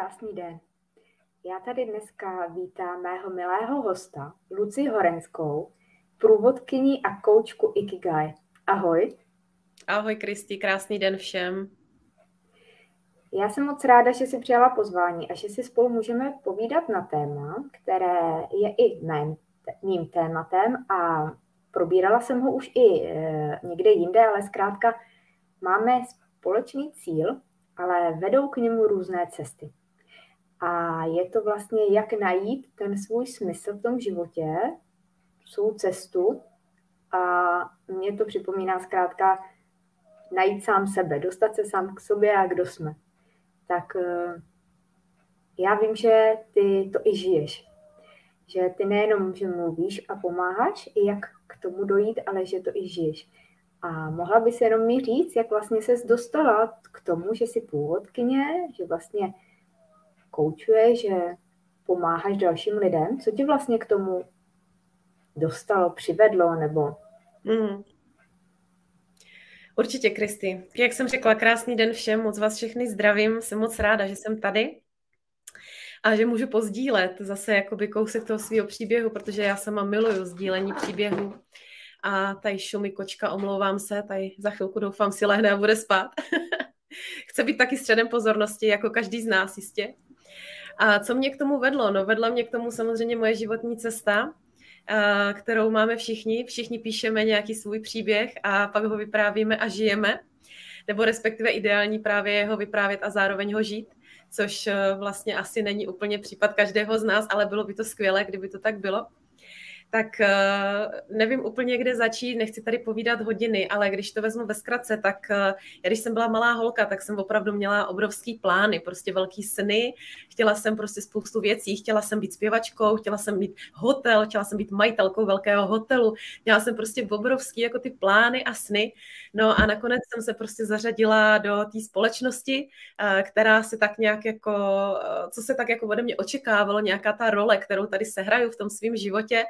krásný den. Já tady dneska vítám mého milého hosta, Luci Horenskou, průvodkyni a koučku Ikigai. Ahoj. Ahoj Kristi, krásný den všem. Já jsem moc ráda, že jsi přijala pozvání a že si spolu můžeme povídat na téma, které je i mém, mým tématem a probírala jsem ho už i e, někde jinde, ale zkrátka máme společný cíl, ale vedou k němu různé cesty. A je to vlastně, jak najít ten svůj smysl v tom životě, svou cestu. A mě to připomíná zkrátka najít sám sebe, dostat se sám k sobě a kdo jsme. Tak eh, já vím, že ty to i žiješ. Že ty nejenom, že mluvíš a pomáháš, i jak k tomu dojít, ale že to i žiješ. A mohla by se jenom mi říct, jak vlastně ses dostala k tomu, že jsi původkyně, že vlastně koučuje, že pomáháš dalším lidem. Co tě vlastně k tomu dostalo, přivedlo, nebo... Mm. Určitě, Kristy. Jak jsem řekla, krásný den všem, moc vás všechny zdravím, jsem moc ráda, že jsem tady a že můžu pozdílet zase jakoby kousek toho svého příběhu, protože já sama miluju sdílení příběhu. A tady šumí kočka, omlouvám se, tady za chvilku doufám si lehne a bude spát. Chce být taky středem pozornosti, jako každý z nás jistě. A co mě k tomu vedlo? No vedla mě k tomu samozřejmě moje životní cesta, kterou máme všichni. Všichni píšeme nějaký svůj příběh a pak ho vyprávíme a žijeme. Nebo respektive ideální právě je ho vyprávět a zároveň ho žít, což e, vlastně asi není úplně případ každého z nás, ale bylo by to skvělé, kdyby to tak bylo tak eh, nevím úplně, kde začít, nechci tady povídat hodiny, ale když to vezmu ve zkratce, tak eh, já když jsem byla malá holka, tak jsem opravdu měla obrovský plány, prostě velký sny, chtěla jsem prostě spoustu věcí, chtěla jsem být zpěvačkou, chtěla jsem mít hotel, chtěla jsem být majitelkou velkého hotelu, měla jsem prostě obrovský jako ty plány a sny, no a nakonec jsem se prostě zařadila do té společnosti, eh, která se tak nějak jako, co se tak jako ode mě očekávalo, nějaká ta role, kterou tady sehraju v tom svém životě,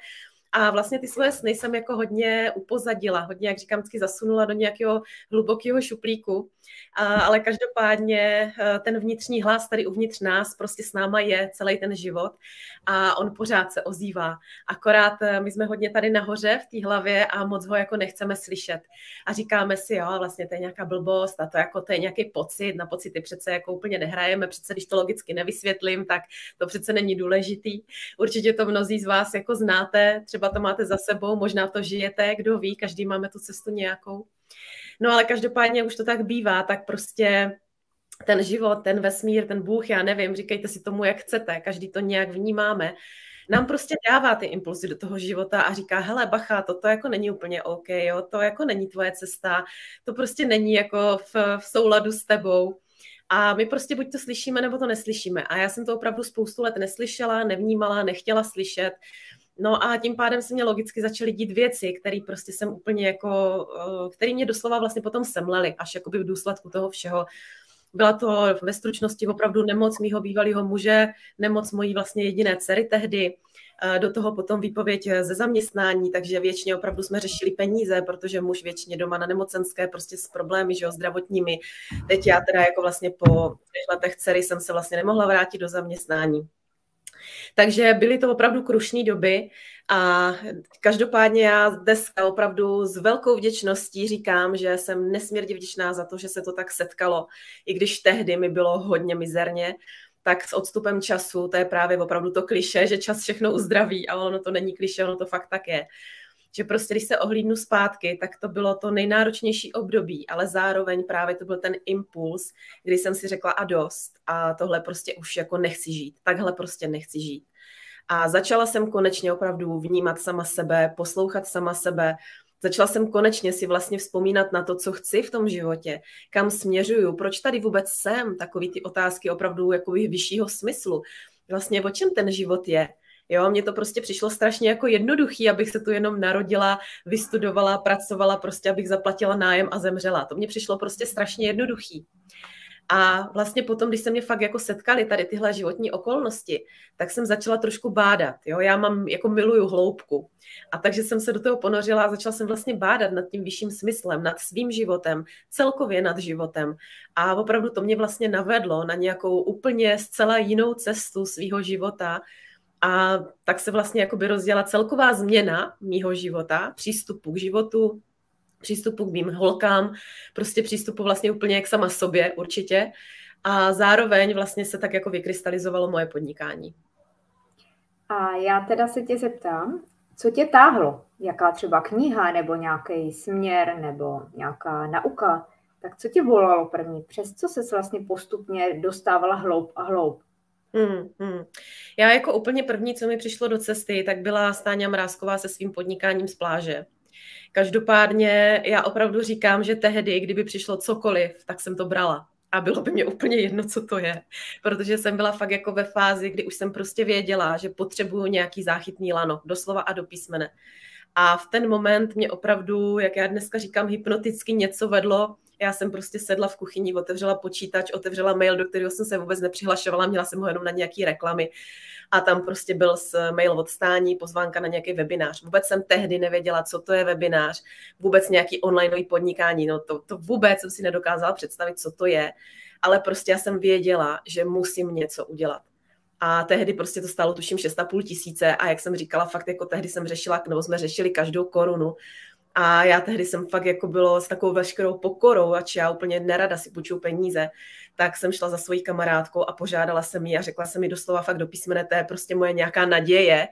a vlastně ty svoje sny jsem jako hodně upozadila, hodně, jak říkám, zasunula do nějakého hlubokého šuplíku. A, ale každopádně eh, ten vnitřní hlas tady uvnitř nás prostě s náma je celý ten život a on pořád se ozývá. Akorát eh, my jsme hodně tady nahoře v té hlavě a moc ho jako nechceme slyšet. A říkáme si, jo, vlastně to je nějaká blbost a to jako to je nějaký pocit, na pocity přece jako úplně nehrajeme, přece když to logicky nevysvětlím, tak to přece není důležitý. Určitě to mnozí z vás jako znáte, třeba to máte za sebou, možná to žijete, kdo ví, každý máme tu cestu nějakou. No ale každopádně už to tak bývá, tak prostě ten život, ten vesmír, ten Bůh, já nevím, říkejte si tomu, jak chcete, každý to nějak vnímáme, nám prostě dává ty impulzy do toho života a říká, hele, bacha, toto jako není úplně OK, jo, to jako není tvoje cesta, to prostě není jako v, v souladu s tebou. A my prostě buď to slyšíme, nebo to neslyšíme. A já jsem to opravdu spoustu let neslyšela, nevnímala, nechtěla slyšet. No a tím pádem se mě logicky začaly dít věci, které prostě jsem úplně jako, eh, které mě doslova vlastně potom semlely, až jakoby v důsledku toho všeho. Byla to ve stručnosti opravdu nemoc mýho bývalého muže, nemoc mojí vlastně jediné dcery tehdy, eh, do toho potom výpověď ze zaměstnání, takže většině opravdu jsme řešili peníze, protože muž většině doma na nemocenské, prostě s problémy, že jo, zdravotními. Teď já teda jako vlastně po letech dcery jsem se vlastně nemohla vrátit do zaměstnání. Takže byly to opravdu krušné doby a každopádně já dneska opravdu s velkou vděčností říkám, že jsem nesmírně vděčná za to, že se to tak setkalo, i když tehdy mi bylo hodně mizerně, tak s odstupem času, to je právě opravdu to kliše, že čas všechno uzdraví, ale ono to není kliše, ono to fakt tak je že prostě, když se ohlídnu zpátky, tak to bylo to nejnáročnější období, ale zároveň právě to byl ten impuls, kdy jsem si řekla a dost a tohle prostě už jako nechci žít, takhle prostě nechci žít. A začala jsem konečně opravdu vnímat sama sebe, poslouchat sama sebe, Začala jsem konečně si vlastně vzpomínat na to, co chci v tom životě, kam směřuju, proč tady vůbec jsem, takový ty otázky opravdu jako vyššího smyslu. Vlastně o čem ten život je, Jo, mně to prostě přišlo strašně jako jednoduchý, abych se tu jenom narodila, vystudovala, pracovala, prostě abych zaplatila nájem a zemřela. To mně přišlo prostě strašně jednoduchý. A vlastně potom, když se mě fakt jako setkali tady tyhle životní okolnosti, tak jsem začala trošku bádat. Jo? Já mám, jako miluju hloubku. A takže jsem se do toho ponořila a začala jsem vlastně bádat nad tím vyšším smyslem, nad svým životem, celkově nad životem. A opravdu to mě vlastně navedlo na nějakou úplně zcela jinou cestu svého života, a tak se vlastně jakoby rozděla celková změna mýho života, přístupu k životu, přístupu k mým holkám, prostě přístupu vlastně úplně k sama sobě určitě. A zároveň vlastně se tak jako vykrystalizovalo moje podnikání. A já teda se tě zeptám, co tě táhlo? Jaká třeba kniha nebo nějaký směr nebo nějaká nauka? Tak co tě volalo první? Přes co se vlastně postupně dostávala hloub a hloub? Hmm, hmm. Já jako úplně první, co mi přišlo do cesty, tak byla Stáňa Mrázková se svým podnikáním z pláže. Každopádně já opravdu říkám, že tehdy, kdyby přišlo cokoliv, tak jsem to brala. A bylo by mě úplně jedno, co to je. Protože jsem byla fakt jako ve fázi, kdy už jsem prostě věděla, že potřebuju nějaký záchytný lano, doslova a do písmene. A v ten moment mě opravdu, jak já dneska říkám, hypnoticky něco vedlo. Já jsem prostě sedla v kuchyni, otevřela počítač, otevřela mail, do kterého jsem se vůbec nepřihlašovala, měla jsem ho jenom na nějaké reklamy a tam prostě byl s mail od stání, pozvánka na nějaký webinář. Vůbec jsem tehdy nevěděla, co to je webinář, vůbec nějaký online podnikání, no to, to vůbec jsem si nedokázala představit, co to je, ale prostě já jsem věděla, že musím něco udělat. A tehdy prostě to stálo tuším 6,5 tisíce a jak jsem říkala, fakt jako tehdy jsem řešila, nebo jsme řešili každou korunu. A já tehdy jsem fakt jako bylo s takovou veškerou pokorou, ač já úplně nerada si půjču peníze, tak jsem šla za svojí kamarádkou a požádala jsem ji a řekla jsem mi doslova fakt do písmene, to je prostě moje nějaká naděje.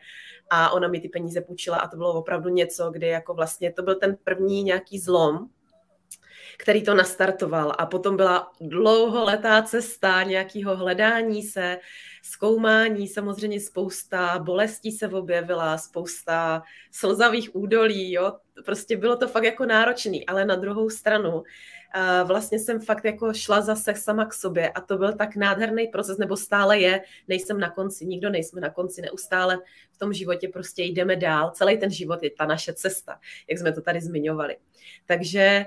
A ona mi ty peníze půjčila a to bylo opravdu něco, kdy jako vlastně to byl ten první nějaký zlom, který to nastartoval. A potom byla dlouholetá cesta nějakého hledání se, zkoumání, samozřejmě spousta bolestí se objevila, spousta slzavých údolí, jo. Prostě bylo to fakt jako náročný, ale na druhou stranu vlastně jsem fakt jako šla zase sama k sobě a to byl tak nádherný proces, nebo stále je, nejsem na konci, nikdo nejsme na konci, neustále v tom životě prostě jdeme dál, celý ten život je ta naše cesta, jak jsme to tady zmiňovali. Takže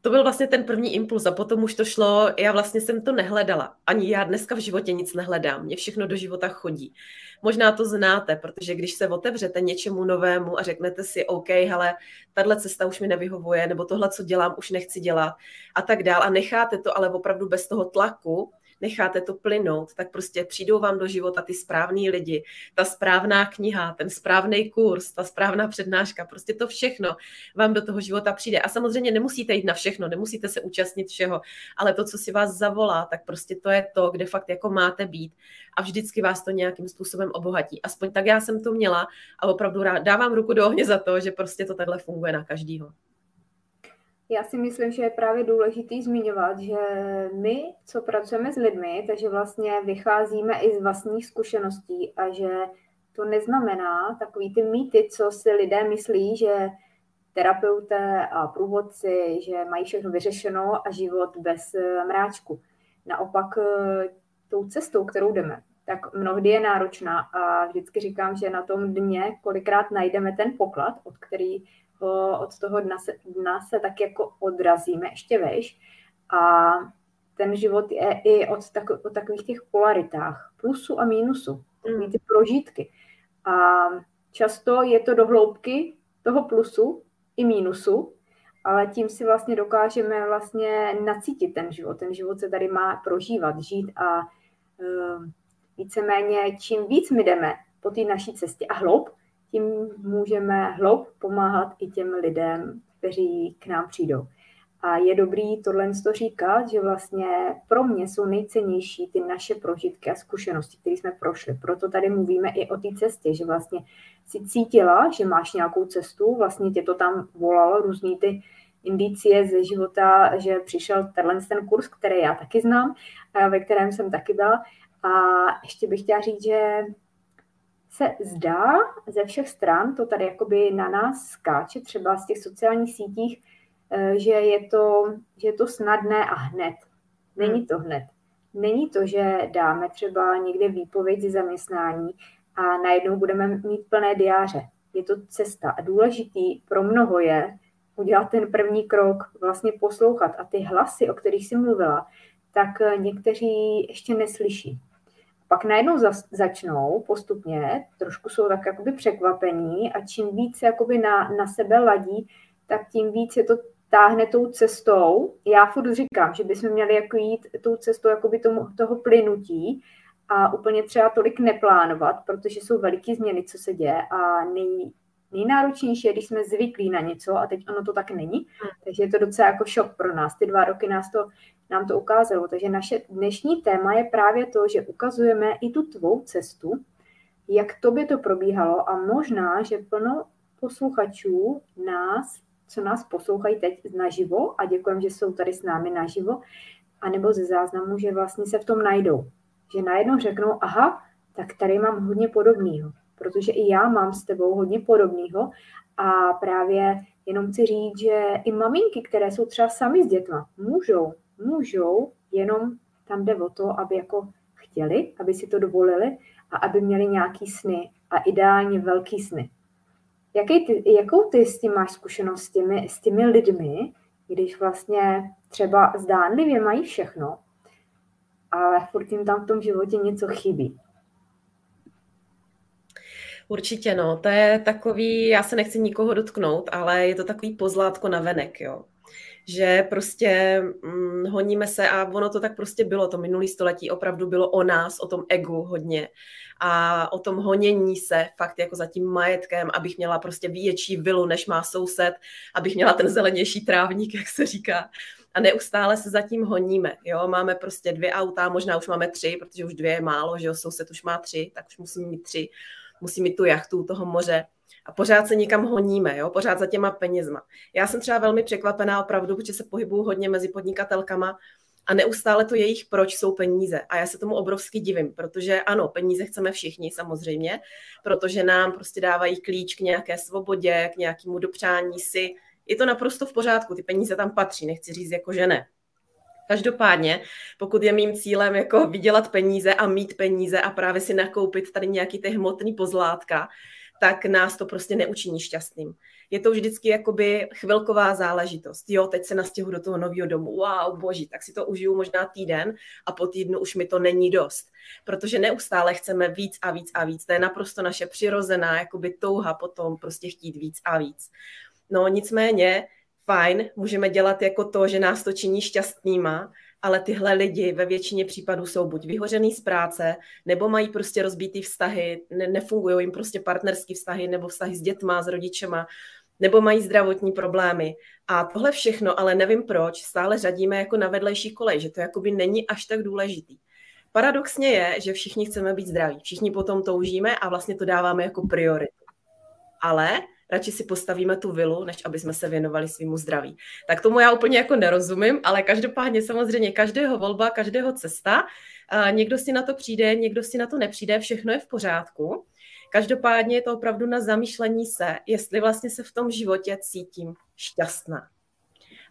to byl vlastně ten první impuls a potom už to šlo, já vlastně jsem to nehledala. Ani já dneska v životě nic nehledám, mě všechno do života chodí. Možná to znáte, protože když se otevřete něčemu novému a řeknete si, OK, hele, tahle cesta už mi nevyhovuje, nebo tohle, co dělám, už nechci dělat a tak dál a necháte to ale opravdu bez toho tlaku, necháte to plynout, tak prostě přijdou vám do života ty správní lidi, ta správná kniha, ten správný kurz, ta správná přednáška, prostě to všechno vám do toho života přijde. A samozřejmě nemusíte jít na všechno, nemusíte se účastnit všeho, ale to, co si vás zavolá, tak prostě to je to, kde fakt jako máte být a vždycky vás to nějakým způsobem obohatí. Aspoň tak já jsem to měla a opravdu dávám ruku do ohně za to, že prostě to takhle funguje na každýho. Já si myslím, že je právě důležitý zmiňovat, že my, co pracujeme s lidmi, takže vlastně vycházíme i z vlastních zkušeností a že to neznamená takový ty mýty, co si lidé myslí, že terapeuté a průvodci, že mají všechno vyřešeno a život bez eh, mráčku. Naopak eh, tou cestou, kterou jdeme, tak mnohdy je náročná a vždycky říkám, že na tom dně kolikrát najdeme ten poklad, od který od toho dna se, dna se tak jako odrazíme ještě vejš a ten život je i od, tak, od takových těch polaritách, plusu a mínusu, takový mm. ty prožitky. A často je to do hloubky toho plusu i mínusu, ale tím si vlastně dokážeme vlastně nacítit ten život. Ten život se tady má prožívat, žít a uh, víceméně čím víc my jdeme po té naší cestě a hloub, tím můžeme hloub pomáhat i těm lidem, kteří k nám přijdou. A je dobrý tohle to říkat, že vlastně pro mě jsou nejcennější ty naše prožitky a zkušenosti, které jsme prošli. Proto tady mluvíme i o té cestě, že vlastně si cítila, že máš nějakou cestu, vlastně tě to tam volalo, různý ty indicie ze života, že přišel tenhle ten kurz, který já taky znám, ve kterém jsem taky byla. A ještě bych chtěla říct, že se zdá ze všech stran, to tady jakoby na nás skáče, třeba z těch sociálních sítích, eh, že je to, že je to snadné a hned. Není hmm. to hned. Není to, že dáme třeba někde výpověď ze zaměstnání a najednou budeme mít plné diáře. Je to cesta a důležitý pro mnoho je udělat ten první krok, vlastně poslouchat a ty hlasy, o kterých jsi mluvila, tak eh, někteří ještě neslyší. Pak najednou za, začnou postupně, trošku jsou tak jakoby překvapení a čím víc jakoby na, na sebe ladí, tak tím víc je to táhne tou cestou. Já furt říkám, že bychom měli jako jít tou cestou jakoby tomu, toho plynutí a úplně třeba tolik neplánovat, protože jsou veliké změny, co se děje a nej, nejnáročnější je, když jsme zvyklí na něco a teď ono to tak není. Hmm. Takže je to docela jako šok pro nás. Ty dva roky nás to, nám to ukázalo. Takže naše dnešní téma je právě to, že ukazujeme i tu tvou cestu, jak tobě to probíhalo a možná, že plno posluchačů nás, co nás poslouchají teď naživo a děkujeme, že jsou tady s námi naživo, anebo ze záznamu, že vlastně se v tom najdou. Že najednou řeknou, aha, tak tady mám hodně podobného protože i já mám s tebou hodně podobného a právě jenom chci říct, že i maminky, které jsou třeba sami s dětma, můžou, můžou, jenom tam jde o to, aby jako chtěli, aby si to dovolili a aby měli nějaký sny a ideálně velký sny. Jaký ty, jakou ty s tím máš zkušenost s těmi, s těmi lidmi, když vlastně třeba zdánlivě mají všechno, ale furt jim tam v tom životě něco chybí. Určitě, no. To je takový, já se nechci nikoho dotknout, ale je to takový pozlátko na venek, jo. Že prostě hm, honíme se a ono to tak prostě bylo, to minulý století opravdu bylo o nás, o tom egu hodně a o tom honění se fakt jako za tím majetkem, abych měla prostě větší vilu, než má soused, abych měla ten zelenější trávník, jak se říká. A neustále se zatím honíme, jo, máme prostě dvě auta, možná už máme tři, protože už dvě je málo, že jo, soused už má tři, tak už musím mít tři musí mít tu jachtu toho moře a pořád se někam honíme, jo? pořád za těma penězma. Já jsem třeba velmi překvapená opravdu, protože se pohybuju hodně mezi podnikatelkama a neustále to jejich proč jsou peníze. A já se tomu obrovsky divím, protože ano, peníze chceme všichni samozřejmě, protože nám prostě dávají klíč k nějaké svobodě, k nějakému dopřání si. Je to naprosto v pořádku, ty peníze tam patří, nechci říct jako že ne. Každopádně, pokud je mým cílem jako vydělat peníze a mít peníze a právě si nakoupit tady nějaký ty hmotný pozlátka, tak nás to prostě neučiní šťastným. Je to vždycky jakoby chvilková záležitost. Jo, teď se nastěhu do toho nového domu. Wow, boží, tak si to užiju možná týden a po týdnu už mi to není dost. Protože neustále chceme víc a víc a víc. To je naprosto naše přirozená jakoby touha potom prostě chtít víc a víc. No nicméně fajn, můžeme dělat jako to, že nás to činí šťastnýma, ale tyhle lidi ve většině případů jsou buď vyhořený z práce, nebo mají prostě rozbitý vztahy, ne, nefungují jim prostě partnerský vztahy, nebo vztahy s dětma, s rodičema, nebo mají zdravotní problémy. A tohle všechno, ale nevím proč, stále řadíme jako na vedlejší kolej, že to jakoby není až tak důležitý. Paradoxně je, že všichni chceme být zdraví, všichni potom toužíme a vlastně to dáváme jako prioritu. Ale radši si postavíme tu vilu, než aby jsme se věnovali svýmu zdraví. Tak tomu já úplně jako nerozumím, ale každopádně samozřejmě každého volba, každého cesta, někdo si na to přijde, někdo si na to nepřijde, všechno je v pořádku. Každopádně je to opravdu na zamýšlení se, jestli vlastně se v tom životě cítím šťastná.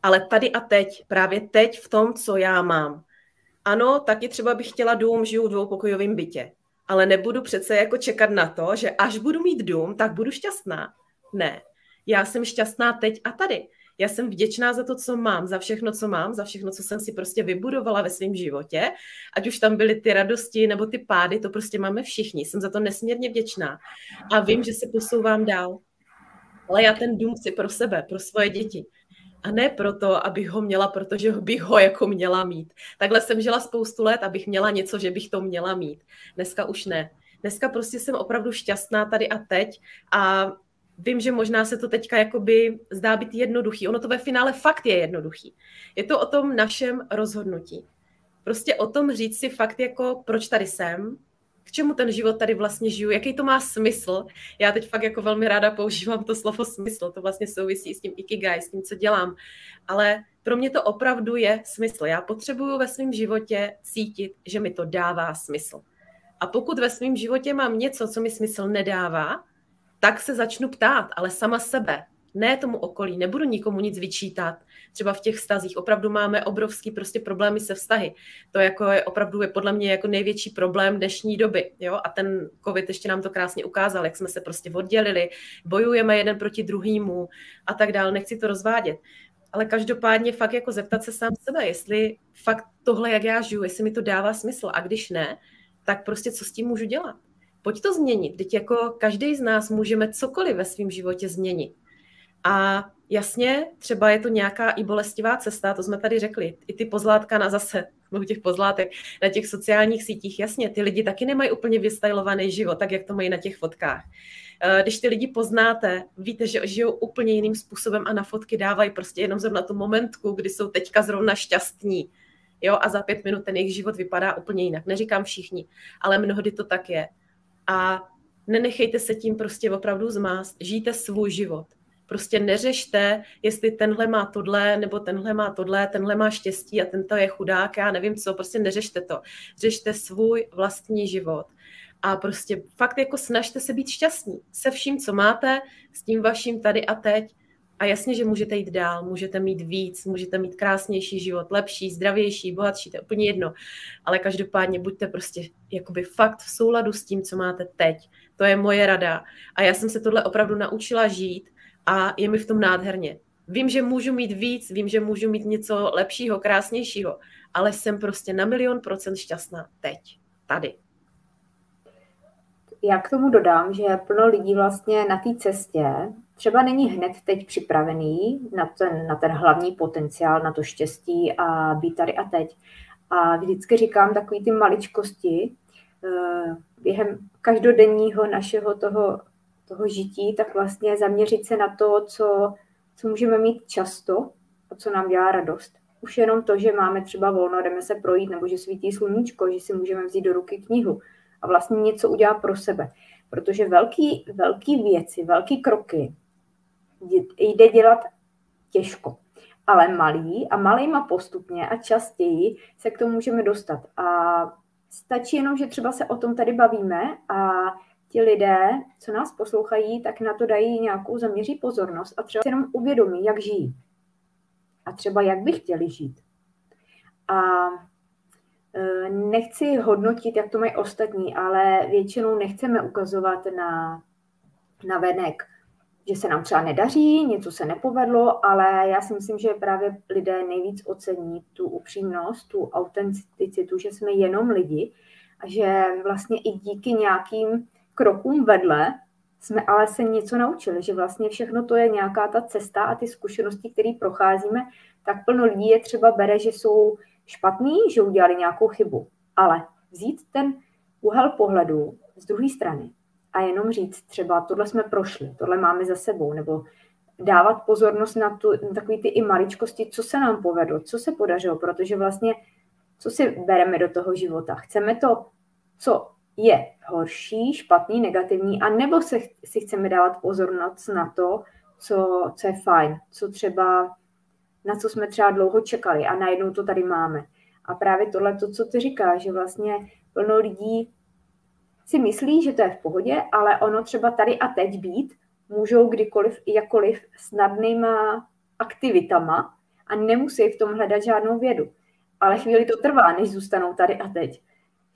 Ale tady a teď, právě teď v tom, co já mám. Ano, taky třeba bych chtěla dům, žiju v dvoupokojovém bytě. Ale nebudu přece jako čekat na to, že až budu mít dům, tak budu šťastná. Ne. Já jsem šťastná teď a tady. Já jsem vděčná za to, co mám, za všechno, co mám, za všechno, co jsem si prostě vybudovala ve svém životě. Ať už tam byly ty radosti nebo ty pády, to prostě máme všichni. Jsem za to nesmírně vděčná. A vím, že se posouvám dál. Ale já ten dům chci pro sebe, pro svoje děti. A ne proto, abych ho měla, protože bych ho jako měla mít. Takhle jsem žila spoustu let, abych měla něco, že bych to měla mít. Dneska už ne. Dneska prostě jsem opravdu šťastná tady a teď a vím, že možná se to teďka jakoby zdá být jednoduchý. Ono to ve finále fakt je jednoduchý. Je to o tom našem rozhodnutí. Prostě o tom říct si fakt jako, proč tady jsem, k čemu ten život tady vlastně žiju, jaký to má smysl. Já teď fakt jako velmi ráda používám to slovo smysl, to vlastně souvisí s tím ikigai, s tím, co dělám. Ale pro mě to opravdu je smysl. Já potřebuju ve svém životě cítit, že mi to dává smysl. A pokud ve svém životě mám něco, co mi smysl nedává, tak se začnu ptát, ale sama sebe, ne tomu okolí, nebudu nikomu nic vyčítat. Třeba v těch vztazích opravdu máme obrovský prostě problémy se vztahy. To jako je opravdu je podle mě jako největší problém dnešní doby. Jo? A ten covid ještě nám to krásně ukázal, jak jsme se prostě oddělili, bojujeme jeden proti druhému a tak dále. Nechci to rozvádět. ale každopádně fakt jako zeptat se sám sebe, jestli fakt tohle, jak já žiju, jestli mi to dává smysl a když ne, tak prostě co s tím můžu dělat. Pojď to změnit, teď jako každý z nás můžeme cokoliv ve svém životě změnit. A jasně, třeba je to nějaká i bolestivá cesta, to jsme tady řekli, i ty pozlátka na zase, u těch pozlátek, na těch sociálních sítích, jasně, ty lidi taky nemají úplně vystylovaný život, tak jak to mají na těch fotkách. Eh, když ty lidi poznáte, víte, že žijou úplně jiným způsobem a na fotky dávají prostě jenom zrovna tu momentku, kdy jsou teďka zrovna šťastní. Jo, a za pět minut ten jejich život vypadá úplně jinak. Neříkám všichni, ale mnohdy to tak je. A nenechejte se tím prostě opravdu zmást. Žijte svůj život. Prostě neřešte, jestli tenhle má tohle, nebo tenhle má tohle, tenhle má štěstí a tento je chudák, já nevím co, prostě neřešte to. Řešte svůj vlastní život a prostě fakt jako snažte se být šťastní se vším, co máte, s tím vaším tady a teď. A jasně, že můžete jít dál, můžete mít víc, můžete mít krásnější život, lepší, zdravější, bohatší, to je úplně jedno. Ale každopádně buďte prostě jakoby fakt v souladu s tím, co máte teď. To je moje rada. A já jsem se tohle opravdu naučila žít a je mi v tom nádherně. Vím, že můžu mít víc, vím, že můžu mít něco lepšího, krásnějšího, ale jsem prostě na milion procent šťastná teď, tady já k tomu dodám, že plno lidí vlastně na té cestě třeba není hned teď připravený na ten, na ten hlavní potenciál, na to štěstí a být tady a teď. A vždycky říkám takový ty maličkosti eh, během každodenního našeho toho, toho žití, tak vlastně zaměřit se na to, co, co můžeme mít často a co nám dělá radost. Už jenom to, že máme třeba volno, jdeme se projít, nebo že svítí sluníčko, že si můžeme vzít do ruky knihu, a vlastně něco udělá pro sebe. Protože velký, velký věci, velký kroky jde dělat těžko. Ale malý a malýma postupně a častěji se k tomu můžeme dostat. A stačí jenom, že třeba se o tom tady bavíme a ti lidé, co nás poslouchají, tak na to dají nějakou zaměří pozornost a třeba jenom uvědomí, jak žijí. A třeba jak by chtěli žít. A Eh, nechci hodnotit, jak to mají ostatní, ale většinou nechceme ukazovat na, na venek, že se nám třeba nedaří, něco se nepovedlo, ale já si myslím, že právě lidé nejvíc ocení tu upřímnost, tu autenticitu, že jsme jenom lidi a že vlastně i díky nějakým krokům vedle jsme ale se něco naučili, že vlastně všechno to je nějaká ta cesta a ty zkušenosti, které procházíme, tak plno lidí je třeba bere, že jsou špatný, že udělali nějakou chybu, ale vzít ten úhel pohledu z druhé strany a jenom říct třeba, tohle jsme prošli, tohle máme za sebou, nebo dávat pozornost na, tu, na takové ty i maličkosti, co se nám povedlo, co se podařilo, protože vlastně, co si bereme do toho života. Chceme to, co je horší, špatný, negativní, a nebo se, si chceme dávat pozornost na to, co, co je fajn, co třeba na co jsme třeba dlouho čekali a najednou to tady máme. A právě tohle, to, co ty říkáš, že vlastně plno lidí si myslí, že to je v pohodě, ale ono třeba tady a teď být můžou kdykoliv jakoliv snadnýma aktivitama a nemusí v tom hledat žádnou vědu. Ale chvíli to trvá, než zůstanou tady a teď.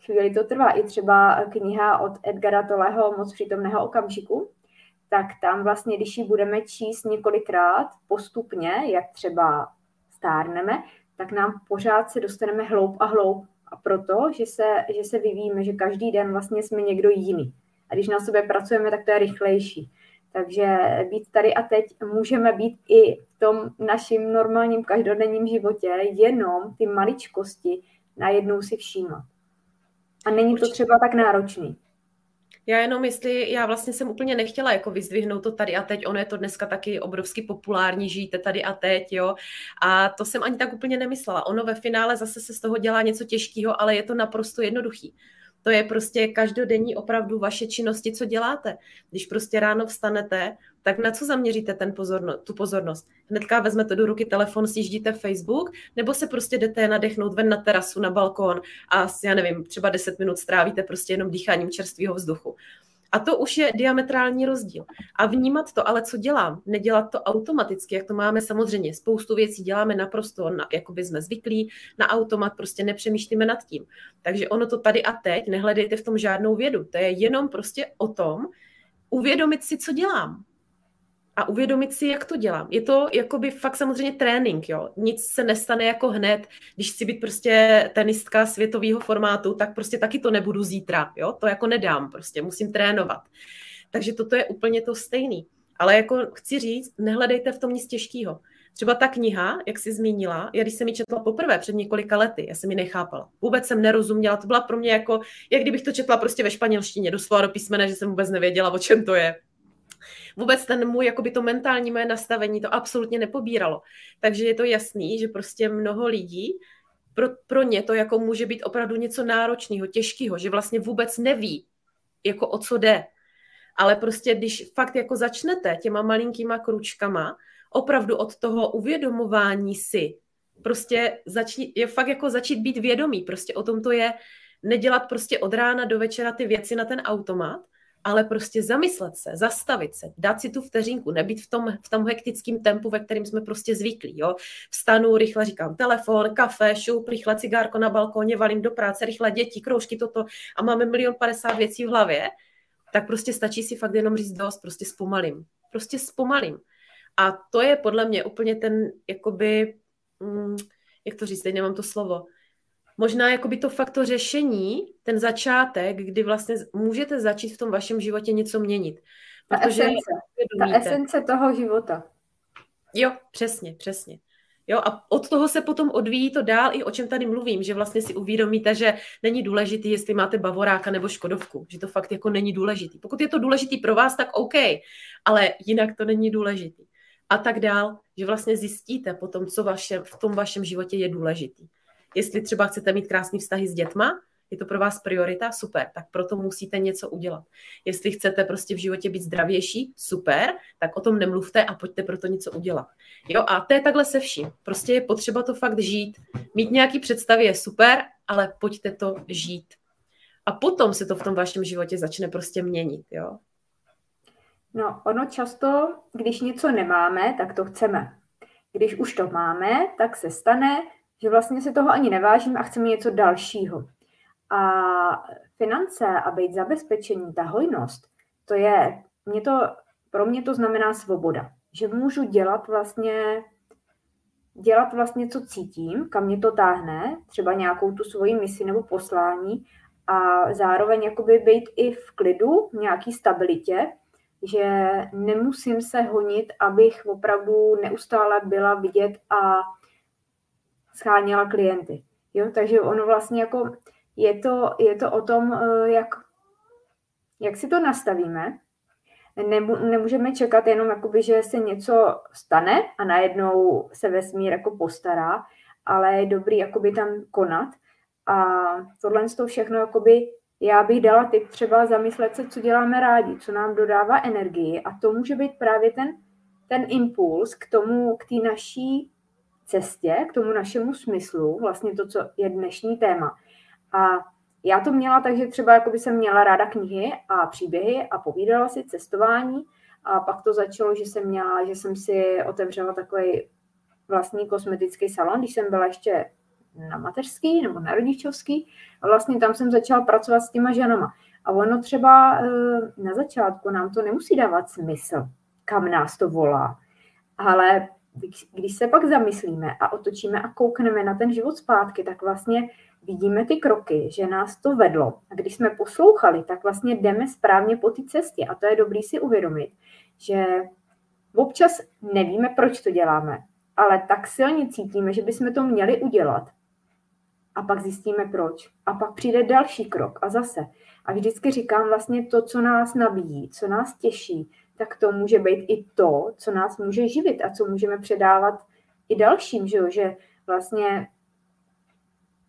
Chvíli to trvá i třeba kniha od Edgara Toleho Moc přítomného okamžiku, tak tam vlastně, když ji budeme číst několikrát postupně, jak třeba stárneme, tak nám pořád se dostaneme hloub a hloub. A proto, že se, že se vyvíjíme, že každý den vlastně jsme někdo jiný. A když na sebe pracujeme, tak to je rychlejší. Takže být tady a teď můžeme být i v tom naším normálním každodenním životě, jenom ty maličkosti najednou si všímat. A není to třeba tak náročný. Já jenom jestli, já vlastně jsem úplně nechtěla jako vyzdvihnout to tady a teď, ono je to dneska taky obrovsky populární, žijte tady a teď, jo. A to jsem ani tak úplně nemyslela. Ono ve finále zase se z toho dělá něco těžkého, ale je to naprosto jednoduchý. To je prostě každodenní opravdu vaše činnosti, co děláte. Když prostě ráno vstanete, tak na co zaměříte ten pozorno, tu pozornost? Hnedka vezmete do ruky telefon, sjíždíte Facebook, nebo se prostě jdete nadechnout ven na terasu, na balkón a já nevím, třeba 10 minut strávíte prostě jenom dýcháním čerstvého vzduchu. A to už je diametrální rozdíl. A vnímat to, ale co dělám? Nedělat to automaticky, jak to máme samozřejmě. Spoustu věcí děláme naprosto, na, jako by jsme zvyklí, na automat, prostě nepřemýšlíme nad tím. Takže ono to tady a teď, nehledejte v tom žádnou vědu. To je jenom prostě o tom, uvědomit si, co dělám a uvědomit si, jak to dělám. Je to jakoby fakt samozřejmě trénink, jo. Nic se nestane jako hned, když chci být prostě tenistka světového formátu, tak prostě taky to nebudu zítra, jo. To jako nedám, prostě musím trénovat. Takže toto je úplně to stejný. Ale jako chci říct, nehledejte v tom nic těžkého. Třeba ta kniha, jak jsi zmínila, já když jsem ji četla poprvé před několika lety, já jsem ji nechápala. Vůbec jsem nerozuměla, to byla pro mě jako, jak kdybych to četla prostě ve španělštině, doslova do písmene, že jsem vůbec nevěděla, o čem to je. Vůbec ten můj, jakoby to mentální moje nastavení to absolutně nepobíralo. Takže je to jasný, že prostě mnoho lidí, pro, pro ně to jako může být opravdu něco náročného, těžkého, že vlastně vůbec neví, jako o co jde. Ale prostě když fakt jako začnete těma malinkýma kručkama, opravdu od toho uvědomování si, prostě začít, je fakt jako začít být vědomý, prostě o tom to je, nedělat prostě od rána do večera ty věci na ten automat, ale prostě zamyslet se, zastavit se, dát si tu vteřinku, nebýt v tom, v tom hektickém tempu, ve kterém jsme prostě zvyklí. Jo? Vstanu, rychle říkám telefon, kafe, šup, rychle cigárko na balkóně, valím do práce, rychle děti, kroužky, toto a máme milion padesát věcí v hlavě, tak prostě stačí si fakt jenom říct dost, prostě zpomalím. Prostě zpomalím. A to je podle mě úplně ten, jakoby, mm, jak to říct, teď nemám to slovo, možná jakoby to fakt to řešení, ten začátek, kdy vlastně můžete začít v tom vašem životě něco měnit. Ta esence, ta esence toho života. Jo, přesně, přesně. Jo, a od toho se potom odvíjí to dál, i o čem tady mluvím, že vlastně si uvědomíte, že není důležitý, jestli máte bavoráka nebo škodovku, že to fakt jako není důležitý. Pokud je to důležitý pro vás, tak OK, ale jinak to není důležitý. A tak dál, že vlastně zjistíte potom, co vaše, v tom vašem životě je důležitý. Jestli třeba chcete mít krásný vztahy s dětma, je to pro vás priorita, super, tak proto musíte něco udělat. Jestli chcete prostě v životě být zdravější, super, tak o tom nemluvte a pojďte proto něco udělat. Jo, a to je takhle se vším. Prostě je potřeba to fakt žít. Mít nějaký představy je super, ale pojďte to žít. A potom se to v tom vašem životě začne prostě měnit, jo. No, ono často, když něco nemáme, tak to chceme. Když už to máme, tak se stane, že vlastně si toho ani nevážím a chceme něco dalšího. A finance a být zabezpečení, ta hojnost, to je, mě to, pro mě to znamená svoboda. Že můžu dělat vlastně, dělat vlastně, co cítím, kam mě to táhne, třeba nějakou tu svoji misi nebo poslání a zároveň jakoby být i v klidu, v nějaký stabilitě, že nemusím se honit, abych opravdu neustále byla vidět a scháněla klienty. Jo, takže ono vlastně jako je to, je to o tom, eh, jak, jak si to nastavíme. Nemůžeme čekat jenom, jakoby, že se něco stane a najednou se vesmír jako postará, ale je dobrý jakoby tam konat. A tohle z toho všechno, jakoby, já bych dala tip třeba zamyslet se, co děláme rádi, co nám dodává energii a to může být právě ten, ten impuls k tomu, k té naší cestě, k tomu našemu smyslu, vlastně to, co je dnešní téma. A já to měla tak, že třeba jako by jsem měla ráda knihy a příběhy a povídala si cestování a pak to začalo, že jsem měla, že jsem si otevřela takový vlastní kosmetický salon, když jsem byla ještě na mateřský nebo na rodičovský a vlastně tam jsem začala pracovat s těma ženama. A ono třeba eh, na začátku nám to nemusí dávat smysl, kam nás to volá, ale když se pak zamyslíme a otočíme a koukneme na ten život zpátky, tak vlastně vidíme ty kroky, že nás to vedlo. A když jsme poslouchali, tak vlastně jdeme správně po té cestě. A to je dobrý si uvědomit, že občas nevíme, proč to děláme, ale tak silně cítíme, že bychom to měli udělat. A pak zjistíme proč. A pak přijde další krok a zase. A vždycky říkám vlastně to, co nás nabíjí, co nás těší, tak to může být i to, co nás může živit a co můžeme předávat i dalším, že, jo? že vlastně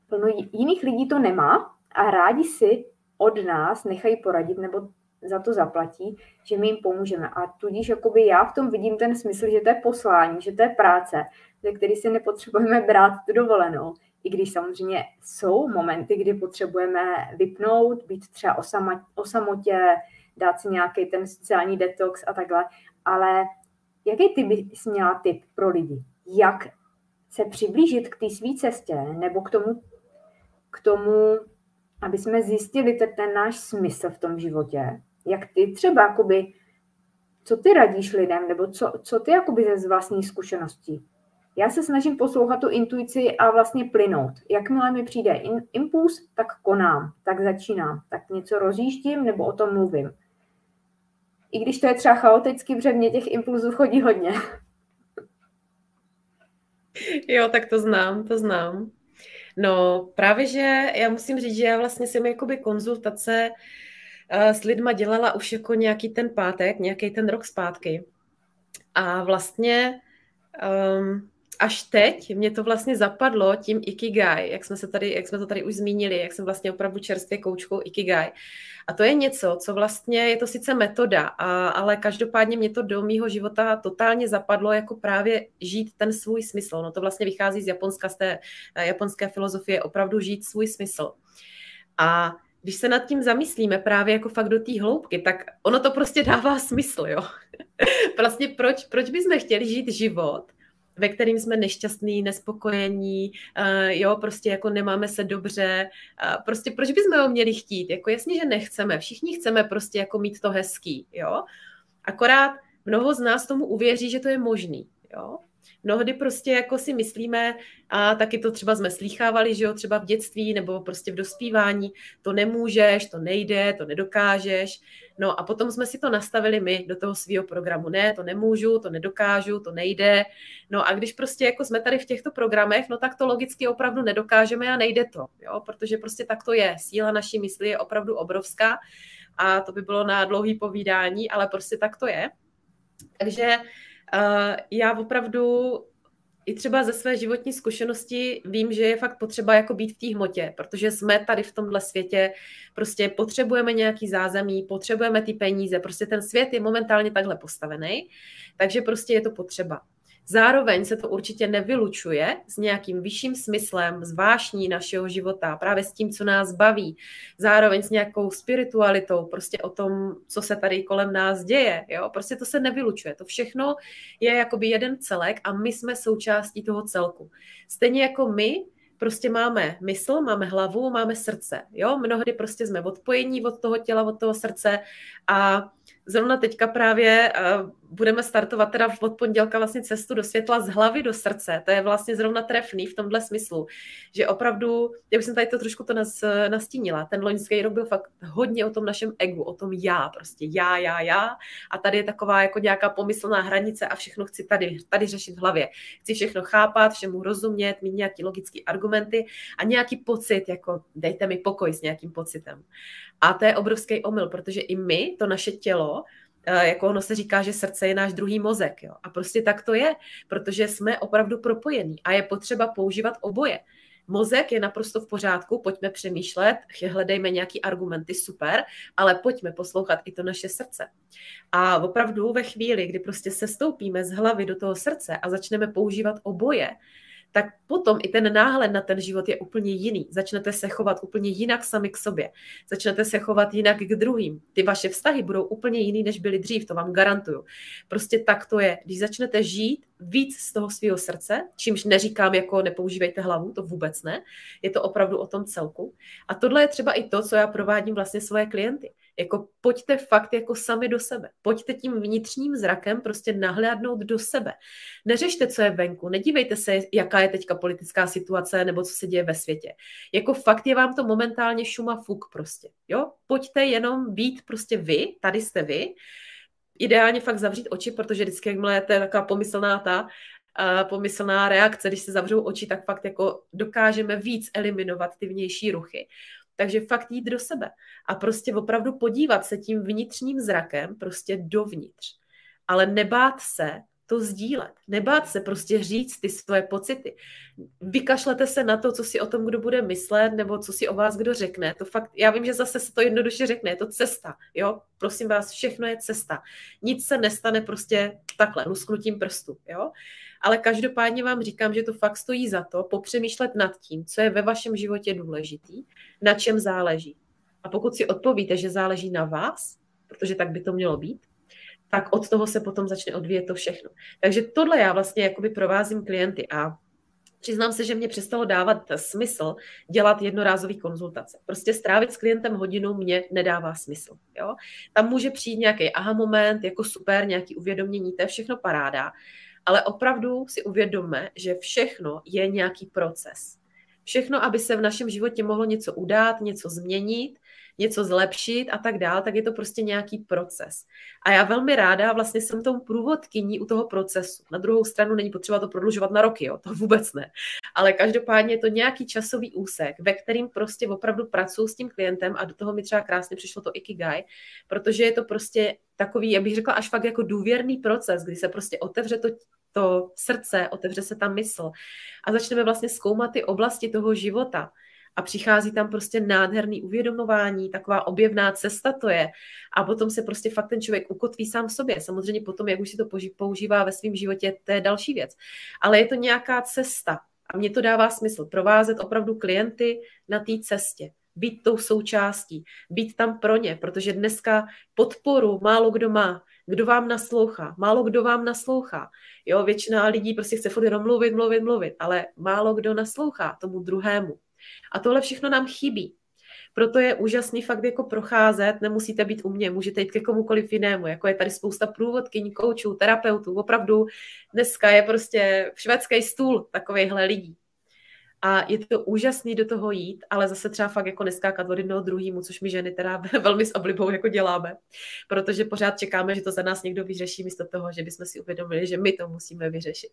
plno jiných lidí to nemá a rádi si od nás nechají poradit nebo za to zaplatí, že my jim pomůžeme. A tudíž jakoby já v tom vidím ten smysl, že to je poslání, že to je práce, ze který si nepotřebujeme brát tu dovolenou. I když samozřejmě jsou momenty, kdy potřebujeme vypnout, být třeba o samotě, dát si nějaký ten sociální detox a takhle. Ale jaký ty bys měla tip pro lidi? Jak se přiblížit k té své cestě nebo k tomu, k tomu, aby jsme zjistili ten, ten náš smysl v tom životě? Jak ty třeba jakoby co ty radíš lidem, nebo co, co ty jakoby ze vlastní zkušeností? Já se snažím poslouchat tu intuici a vlastně plynout. Jakmile mi přijde in, impuls, tak konám, tak začínám, tak něco rozjíždím nebo o tom mluvím. I když to je třeba chaoticky, protože mě těch impulzů chodí hodně. Jo, tak to znám, to znám. No právě, že já musím říct, že já vlastně jsem jakoby konzultace uh, s lidma dělala už jako nějaký ten pátek, nějaký ten rok zpátky. A vlastně um, až teď mě to vlastně zapadlo tím Ikigai, jak jsme, se tady, jak jsme to tady už zmínili, jak jsem vlastně opravdu čerstvě koučkou Ikigai. A to je něco, co vlastně je to sice metoda, a, ale každopádně mě to do mýho života totálně zapadlo jako právě žít ten svůj smysl. No to vlastně vychází z japonska, z té eh, japonské filozofie, opravdu žít svůj smysl. A když se nad tím zamyslíme právě jako fakt do té hloubky, tak ono to prostě dává smysl, jo. vlastně proč, proč bychom chtěli žít život, ve kterým jsme nešťastní, nespokojení, uh, jo, prostě jako nemáme se dobře, prostě proč bychom ho měli chtít? Jako jasně, že nechceme, všichni chceme prostě jako mít to hezký, jo. Akorát mnoho z nás tomu uvěří, že to je možný, jo. Mnohdy prostě jako si myslíme, a taky to třeba jsme slýchávali, že jo, třeba v dětství nebo prostě v dospívání, to nemůžeš, to nejde, to nedokážeš. No a potom jsme si to nastavili my do toho svého programu. Ne, to nemůžu, to nedokážu, to nejde. No a když prostě jako jsme tady v těchto programech, no tak to logicky opravdu nedokážeme a nejde to, jo, protože prostě tak to je. Síla naší mysli je opravdu obrovská a to by bylo na dlouhý povídání, ale prostě tak to je. Takže já opravdu i třeba ze své životní zkušenosti vím, že je fakt potřeba jako být v té hmotě, protože jsme tady v tomhle světě, prostě potřebujeme nějaký zázemí, potřebujeme ty peníze, prostě ten svět je momentálně takhle postavený, takže prostě je to potřeba. Zároveň se to určitě nevylučuje s nějakým vyšším smyslem, s vášní našeho života, právě s tím, co nás baví. Zároveň s nějakou spiritualitou, prostě o tom, co se tady kolem nás děje. Jo? Prostě to se nevylučuje. To všechno je jakoby jeden celek a my jsme součástí toho celku. Stejně jako my prostě máme mysl, máme hlavu, máme srdce. Jo? Mnohdy prostě jsme odpojení od toho těla, od toho srdce a zrovna teďka právě uh, budeme startovat teda od pondělka vlastně cestu do světla z hlavy do srdce. To je vlastně zrovna trefný v tomhle smyslu, že opravdu, já bych jsem tady to trošku to nas, nastínila, ten loňský rok byl fakt hodně o tom našem egu, o tom já, prostě já, já, já a tady je taková jako nějaká pomyslná hranice a všechno chci tady, tady řešit v hlavě. Chci všechno chápat, všemu rozumět, mít nějaký logický argumenty a nějaký pocit, jako dejte mi pokoj s nějakým pocitem. A to je obrovský omyl, protože i my, to naše tělo, jako ono se říká, že srdce je náš druhý mozek. Jo? A prostě tak to je, protože jsme opravdu propojení a je potřeba používat oboje. Mozek je naprosto v pořádku, pojďme přemýšlet, hledejme nějaký argumenty, super, ale pojďme poslouchat i to naše srdce. A opravdu ve chvíli, kdy prostě se stoupíme z hlavy do toho srdce a začneme používat oboje, tak potom i ten náhled na ten život je úplně jiný. Začnete se chovat úplně jinak sami k sobě. Začnete se chovat jinak k druhým. Ty vaše vztahy budou úplně jiný, než byly dřív, to vám garantuju. Prostě tak to je. Když začnete žít víc z toho svého srdce, čímž neříkám jako nepoužívejte hlavu, to vůbec ne, je to opravdu o tom celku. A tohle je třeba i to, co já provádím vlastně svoje klienty. Jako pojďte fakt jako sami do sebe. Pojďte tím vnitřním zrakem prostě nahlédnout do sebe. Neřešte, co je venku. Nedívejte se, jaká je teďka politická situace nebo co se děje ve světě. Jako fakt je vám to momentálně šuma fuk prostě. Jo? Pojďte jenom být prostě vy, tady jste vy. Ideálně fakt zavřít oči, protože vždycky, jakmile je taková pomyslná ta, pomyslná reakce, když se zavřou oči, tak fakt jako dokážeme víc eliminovat ty vnější ruchy. Takže fakt jít do sebe a prostě opravdu podívat se tím vnitřním zrakem prostě dovnitř. Ale nebát se to sdílet. Nebát se prostě říct ty svoje pocity. Vykašlete se na to, co si o tom kdo bude myslet, nebo co si o vás kdo řekne. To fakt, já vím, že zase se to jednoduše řekne, je to cesta, jo? Prosím vás, všechno je cesta. Nic se nestane prostě takhle, lusknutím prstu, jo? ale každopádně vám říkám, že to fakt stojí za to popřemýšlet nad tím, co je ve vašem životě důležitý, na čem záleží. A pokud si odpovíte, že záleží na vás, protože tak by to mělo být, tak od toho se potom začne odvíjet to všechno. Takže tohle já vlastně jakoby provázím klienty a Přiznám se, že mě přestalo dávat smysl dělat jednorázový konzultace. Prostě strávit s klientem hodinu mě nedává smysl. Jo? Tam může přijít nějaký aha moment, jako super, nějaký uvědomění, to je všechno paráda, ale opravdu si uvědomme, že všechno je nějaký proces. Všechno, aby se v našem životě mohlo něco udát, něco změnit, něco zlepšit a tak dál, tak je to prostě nějaký proces. A já velmi ráda vlastně jsem tou průvodkyní u toho procesu. Na druhou stranu není potřeba to prodlužovat na roky, jo, to vůbec ne. Ale každopádně je to nějaký časový úsek, ve kterým prostě opravdu pracuji s tím klientem a do toho mi třeba krásně přišlo to Ikigai, protože je to prostě takový, já bych řekla, až fakt jako důvěrný proces, kdy se prostě otevře to to srdce, otevře se tam mysl a začneme vlastně zkoumat ty oblasti toho života, a přichází tam prostě nádherný uvědomování, taková objevná cesta to je a potom se prostě fakt ten člověk ukotví sám v sobě. Samozřejmě potom, jak už si to používá ve svém životě, to je další věc. Ale je to nějaká cesta a mně to dává smysl provázet opravdu klienty na té cestě být tou součástí, být tam pro ně, protože dneska podporu málo kdo má. Kdo vám naslouchá? Málo kdo vám naslouchá. Jo, většina lidí prostě chce furt jenom mluvit, mluvit, mluvit, ale málo kdo naslouchá tomu druhému. A tohle všechno nám chybí. Proto je úžasný fakt jako procházet, nemusíte být u mě, můžete jít ke komukoliv jinému, jako je tady spousta průvodkyní, koučů, terapeutů, opravdu dneska je prostě švédský stůl takovýchhle lidí a je to úžasný do toho jít, ale zase třeba fakt jako neskákat od jednoho druhému, což my ženy teda velmi s oblibou jako děláme, protože pořád čekáme, že to za nás někdo vyřeší místo toho, že bychom si uvědomili, že my to musíme vyřešit.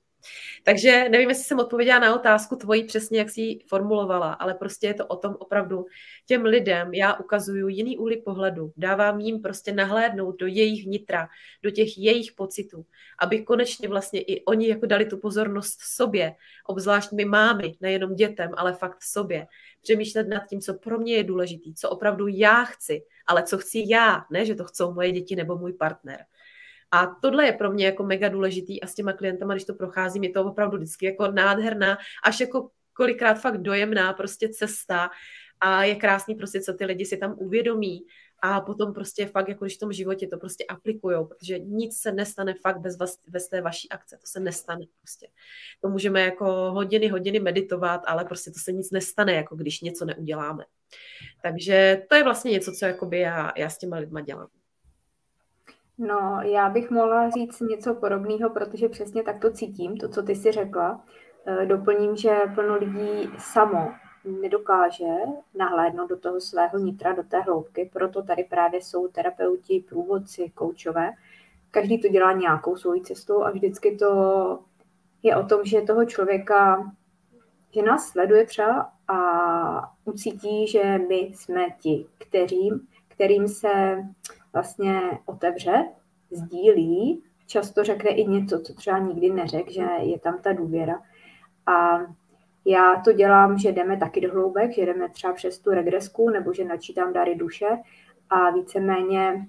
Takže nevím, jestli jsem odpověděla na otázku tvoji přesně, jak jsi ji formulovala, ale prostě je to o tom opravdu těm lidem, já ukazuju jiný úhly pohledu, dávám jim prostě nahlédnout do jejich nitra, do těch jejich pocitů, aby konečně vlastně i oni jako dali tu pozornost sobě, obzvlášť my mámy, nejenom dětem, ale fakt sobě. Přemýšlet nad tím, co pro mě je důležitý, co opravdu já chci, ale co chci já, ne, že to chcou moje děti nebo můj partner. A tohle je pro mě jako mega důležitý a s těma klientama, když to procházím, je to opravdu vždycky jako nádherná, až jako kolikrát fakt dojemná prostě cesta a je krásný prostě, co ty lidi si tam uvědomí a potom prostě fakt, jako když v tom životě to prostě aplikujou, protože nic se nestane fakt bez, vás, bez té vaší akce, to se nestane prostě. To můžeme jako hodiny, hodiny meditovat, ale prostě to se nic nestane, jako když něco neuděláme. Takže to je vlastně něco, co jakoby já, já s těma lidma dělám. No, já bych mohla říct něco podobného, protože přesně tak to cítím, to, co ty si řekla. Eh, doplním, že plno lidí samo nedokáže nahlédnout do toho svého nitra, do té hloubky, proto tady právě jsou terapeuti, průvodci, koučové. Každý to dělá nějakou svojí cestou a vždycky to je o tom, že toho člověka, že nás sleduje třeba a ucítí, že my jsme ti, kterým, kterým se vlastně otevře, sdílí, často řekne i něco, co třeba nikdy neřekl, že je tam ta důvěra. A já to dělám, že jdeme taky do hloubek, že jdeme třeba přes tu regresku nebo že načítám dary duše a víceméně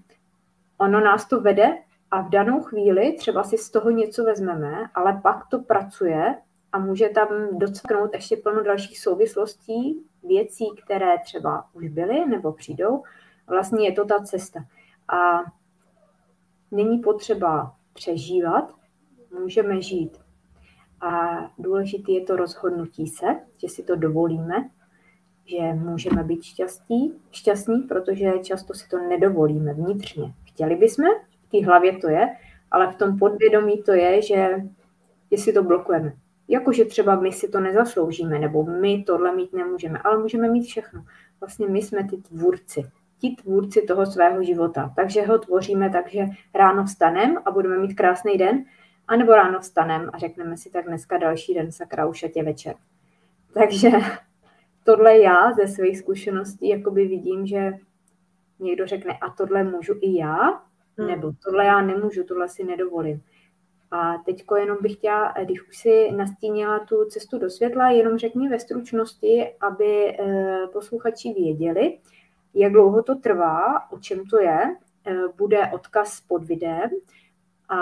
ono nás to vede a v danou chvíli třeba si z toho něco vezmeme, ale pak to pracuje a může tam docaknout ještě plno dalších souvislostí, věcí, které třeba už byly nebo přijdou. Vlastně je to ta cesta. A není potřeba přežívat, můžeme žít a důležité je to rozhodnutí se, že si to dovolíme, že můžeme být šťastní, šťastní, protože často si to nedovolíme vnitřně. Chtěli bychom, v té hlavě to je, ale v tom podvědomí to je, že, si to blokujeme. Jakože třeba my si to nezasloužíme, nebo my tohle mít nemůžeme, ale můžeme mít všechno. Vlastně my jsme ty tvůrci, ti tvůrci toho svého života. Takže ho tvoříme tak, že ráno vstanem a budeme mít krásný den, a nebo ráno vstanem a řekneme si tak dneska další den, sakra, už je večer. Takže tohle já ze svých zkušeností jakoby vidím, že někdo řekne, a tohle můžu i já, hmm. nebo tohle já nemůžu, tohle si nedovolím. A teďko jenom bych chtěla, když už si nastínila tu cestu do světla, jenom řekni ve stručnosti, aby eh, posluchači věděli, jak dlouho to trvá, o čem to je. Eh, bude odkaz pod videem a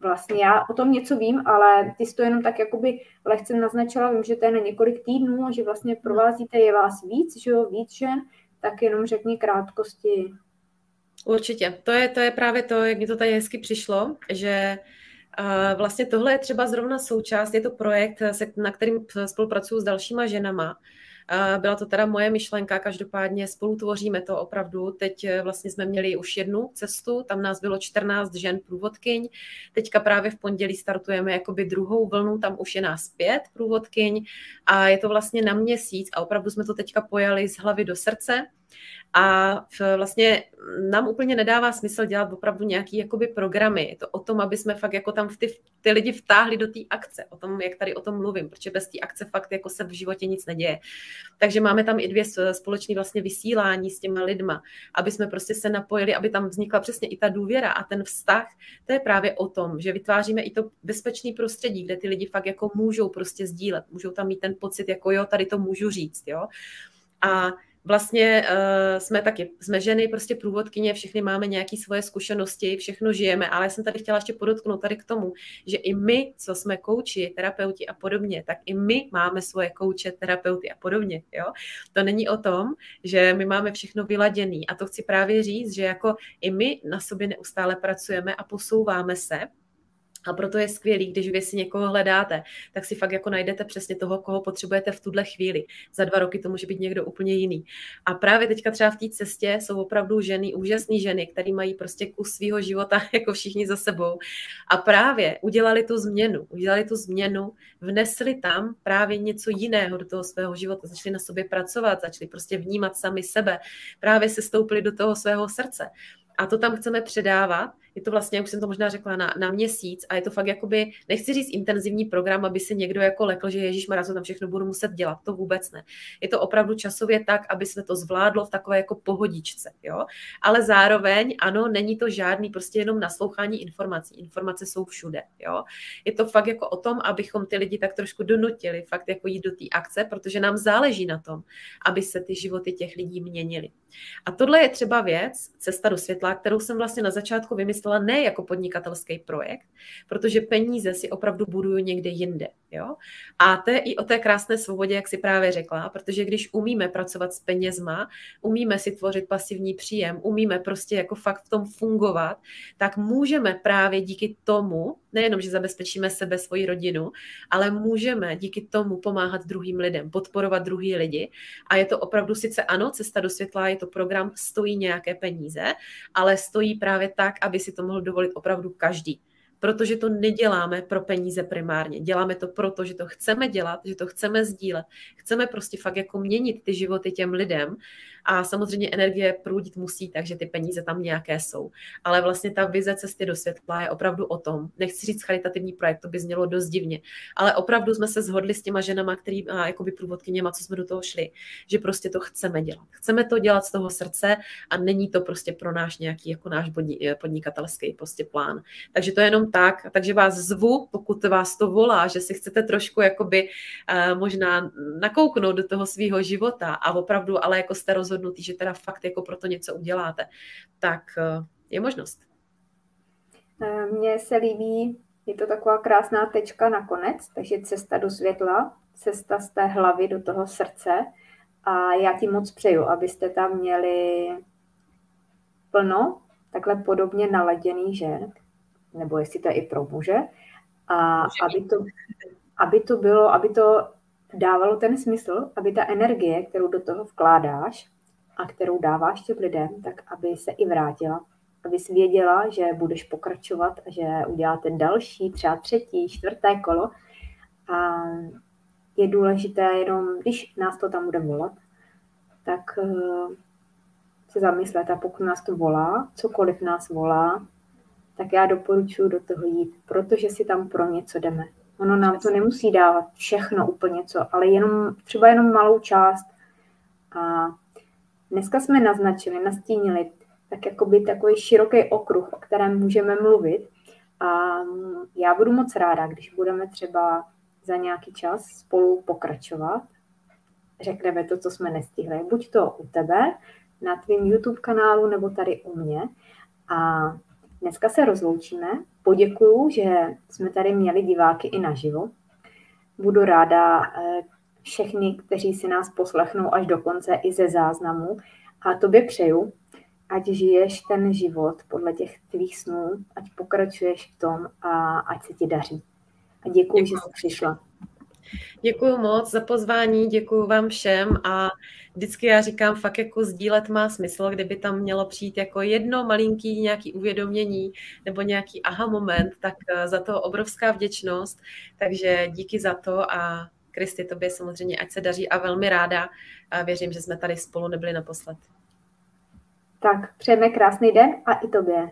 vlastně já o tom něco vím, ale ty jsi to jenom tak jakoby lehce naznačila, vím, že to je na několik týdnů a že vlastně provázíte je vás víc, že jo, víc žen, tak jenom řekni krátkosti. Určitě. To je, to je právě to, jak mi to tady hezky přišlo, že Vlastně tohle je třeba zrovna součást, je to projekt, na kterým spolupracuju s dalšíma ženama, byla to teda moje myšlenka, každopádně spolu tvoříme to opravdu. Teď eh, vlastně jsme měli už jednu cestu, tam nás bylo 14 žen průvodkyň. Teďka právě v pondělí startujeme jakoby druhou vlnu, tam už je nás pět průvodkyň a je to vlastně na měsíc a opravdu jsme to teďka pojali z hlavy do srdce. A vlastně nám úplně nedává smysl dělat opravdu nějaký jakoby programy. Je to o tom, aby jsme fakt jako tam ty, ty lidi vtáhli do té akce. O tom, jak tady o tom mluvím, protože bez té akce fakt jako se v životě nic neděje. Takže máme tam i dvě společné vlastně vysílání s těma lidma, aby jsme prostě se napojili, aby tam vznikla přesně i ta důvěra a ten vztah. To je právě o tom, že vytváříme i to bezpečné prostředí, kde ty lidi fakt jako můžou prostě sdílet, můžou tam mít ten pocit, jako jo, tady to můžu říct, jo. A vlastně uh, jsme taky, jsme ženy, prostě průvodkyně, všechny máme nějaké svoje zkušenosti, všechno žijeme, ale já jsem tady chtěla ještě podotknout tady k tomu, že i my, co jsme kouči, terapeuti a podobně, tak i my máme svoje kouče, terapeuty a podobně, jo. To není o tom, že my máme všechno vyladěný a to chci právě říct, že jako i my na sobě neustále pracujeme a posouváme se, a proto je skvělý, když vy si někoho hledáte, tak si fakt jako najdete přesně toho, koho potřebujete v tuhle chvíli. Za dva roky to může být někdo úplně jiný. A právě teďka třeba v té cestě jsou opravdu ženy, úžasné ženy, které mají prostě kus svého života jako všichni za sebou. A právě udělali tu změnu, udělali tu změnu, vnesli tam právě něco jiného do toho svého života, začali na sobě pracovat, začali prostě vnímat sami sebe, právě se stoupili do toho svého srdce. A to tam chceme předávat je to vlastně, jak už jsem to možná řekla, na, na měsíc a je to fakt jakoby, nechci říct intenzivní program, aby si někdo jako lekl, že Ježíš Marazo tam všechno budu muset dělat, to vůbec ne. Je to opravdu časově tak, aby se to zvládlo v takové jako pohodičce, jo. Ale zároveň, ano, není to žádný prostě jenom naslouchání informací. Informace jsou všude, jo. Je to fakt jako o tom, abychom ty lidi tak trošku donutili, fakt jako jít do té akce, protože nám záleží na tom, aby se ty životy těch lidí měnily. A tohle je třeba věc, cesta do světla, kterou jsem vlastně na začátku vymyslela ne jako podnikatelský projekt, protože peníze si opravdu buduju někde jinde. Jo? A to je i o té krásné svobodě, jak si právě řekla, protože když umíme pracovat s penězma, umíme si tvořit pasivní příjem, umíme prostě jako fakt v tom fungovat, tak můžeme právě díky tomu, nejenom, že zabezpečíme sebe, svoji rodinu, ale můžeme díky tomu pomáhat druhým lidem, podporovat druhý lidi. A je to opravdu sice ano, cesta do světla, je to program, stojí nějaké peníze, ale stojí právě tak, aby si to mohl dovolit opravdu každý protože to neděláme pro peníze primárně. Děláme to proto, že to chceme dělat, že to chceme sdílet. Chceme prostě fakt jako měnit ty životy těm lidem a samozřejmě energie průdit musí, takže ty peníze tam nějaké jsou. Ale vlastně ta vize cesty do světla je opravdu o tom. Nechci říct charitativní projekt, to by znělo dost divně, ale opravdu jsme se shodli s těma ženama, který a jakoby průvodkyněma, co jsme do toho šli, že prostě to chceme dělat. Chceme to dělat z toho srdce a není to prostě pro náš nějaký jako náš podnikatelský prostě plán. Takže to je jenom tak, takže vás zvu, pokud vás to volá, že si chcete trošku jakoby uh, možná nakouknout do toho svého života a opravdu ale jako jste rozhodnutý, že teda fakt jako pro to něco uděláte, tak uh, je možnost. Eh, mně se líbí, je to taková krásná tečka nakonec, takže cesta do světla, cesta z té hlavy do toho srdce a já ti moc přeju, abyste tam měli plno takhle podobně naladěný žen, nebo jestli to je i pro muže, a aby to, aby to bylo, aby to dávalo ten smysl, aby ta energie, kterou do toho vkládáš a kterou dáváš těm lidem, tak aby se i vrátila. Aby jsi věděla, že budeš pokračovat a že uděláte další, třeba třetí, čtvrté kolo. A je důležité jenom, když nás to tam bude volat, tak eh, se zamyslet a pokud nás to volá, cokoliv nás volá, tak já doporučuji do toho jít, protože si tam pro něco jdeme. Ono nám to nemusí dávat všechno úplně co, ale jenom, třeba jenom malou část. A dneska jsme naznačili, nastínili tak jakoby takový široký okruh, o kterém můžeme mluvit. A já budu moc ráda, když budeme třeba za nějaký čas spolu pokračovat. Řekneme to, co jsme nestihli. Buď to u tebe, na tvém YouTube kanálu, nebo tady u mě. A Dneska se rozloučíme. Poděkuju, že jsme tady měli diváky i naživo. Budu ráda eh, všechny, kteří si nás poslechnou až do konce i ze záznamu. A tobě přeju, ať žiješ ten život podle těch tvých snů, ať pokračuješ v tom a ať se ti daří. A děkuji, že jsi přišla. Děkuji moc za pozvání, děkuji vám všem a vždycky já říkám, fakt jako sdílet má smysl, kdyby tam mělo přijít jako jedno malinký nějaký uvědomění nebo nějaký aha moment, tak eh, za to obrovská vděčnost, takže díky za to a Kristi, tobě samozřejmě, ať se daří a velmi ráda a věřím, že jsme tady spolu nebyli naposled. Tak, přejeme krásný den a i tobě.